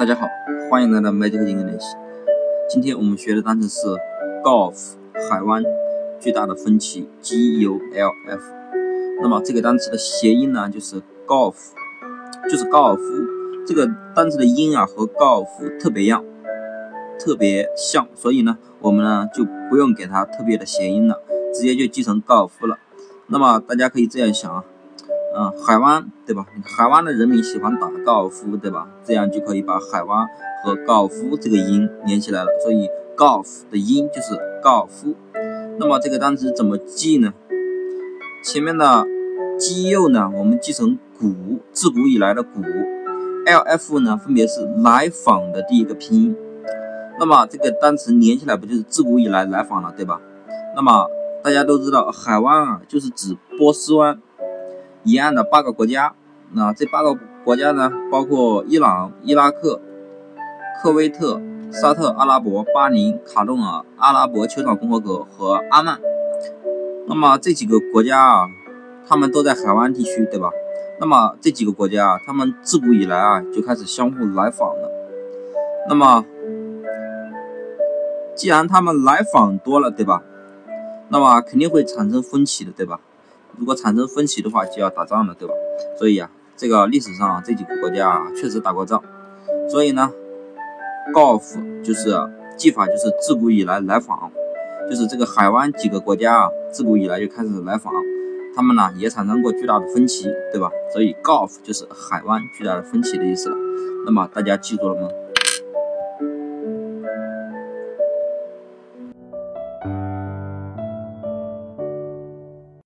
大家好，欢迎来到 Magic 英语练习。今天我们学的单词是 golf 海湾，巨大的分歧 G U L F。那么这个单词的谐音呢，就是 Golf，就是高尔夫。这个单词的音啊和高尔夫特别样，特别像，所以呢，我们呢就不用给它特别的谐音了，直接就记成高尔夫了。那么大家可以这样想啊。嗯，海湾对吧？海湾的人民喜欢打高尔夫，对吧？这样就可以把海湾和高尔夫这个音连起来了。所以 golf 的音就是高尔夫。那么这个单词怎么记呢？前面的肌肉呢，我们记成古，自古以来的古。lf 呢，分别是来访的第一个拼音。那么这个单词连起来不就是自古以来来访了，对吧？那么大家都知道，海湾啊，就是指波斯湾。沿岸的八个国家，那这八个国家呢，包括伊朗、伊拉克、科威特、沙特阿拉伯、巴林、卡顿尔、阿拉伯酋长共和国和阿曼。那么这几个国家啊，他们都在海湾地区，对吧？那么这几个国家啊，他们自古以来啊就开始相互来访了。那么既然他们来访多了，对吧？那么肯定会产生分歧的，对吧？如果产生分歧的话，就要打仗了，对吧？所以啊，这个历史上这几个国家啊，确实打过仗。所以呢，Golf 就是技法，就是自古以来来访，就是这个海湾几个国家啊，自古以来就开始来访，他们呢也产生过巨大的分歧，对吧？所以 Golf 就是海湾巨大的分歧的意思了。那么大家记住了吗？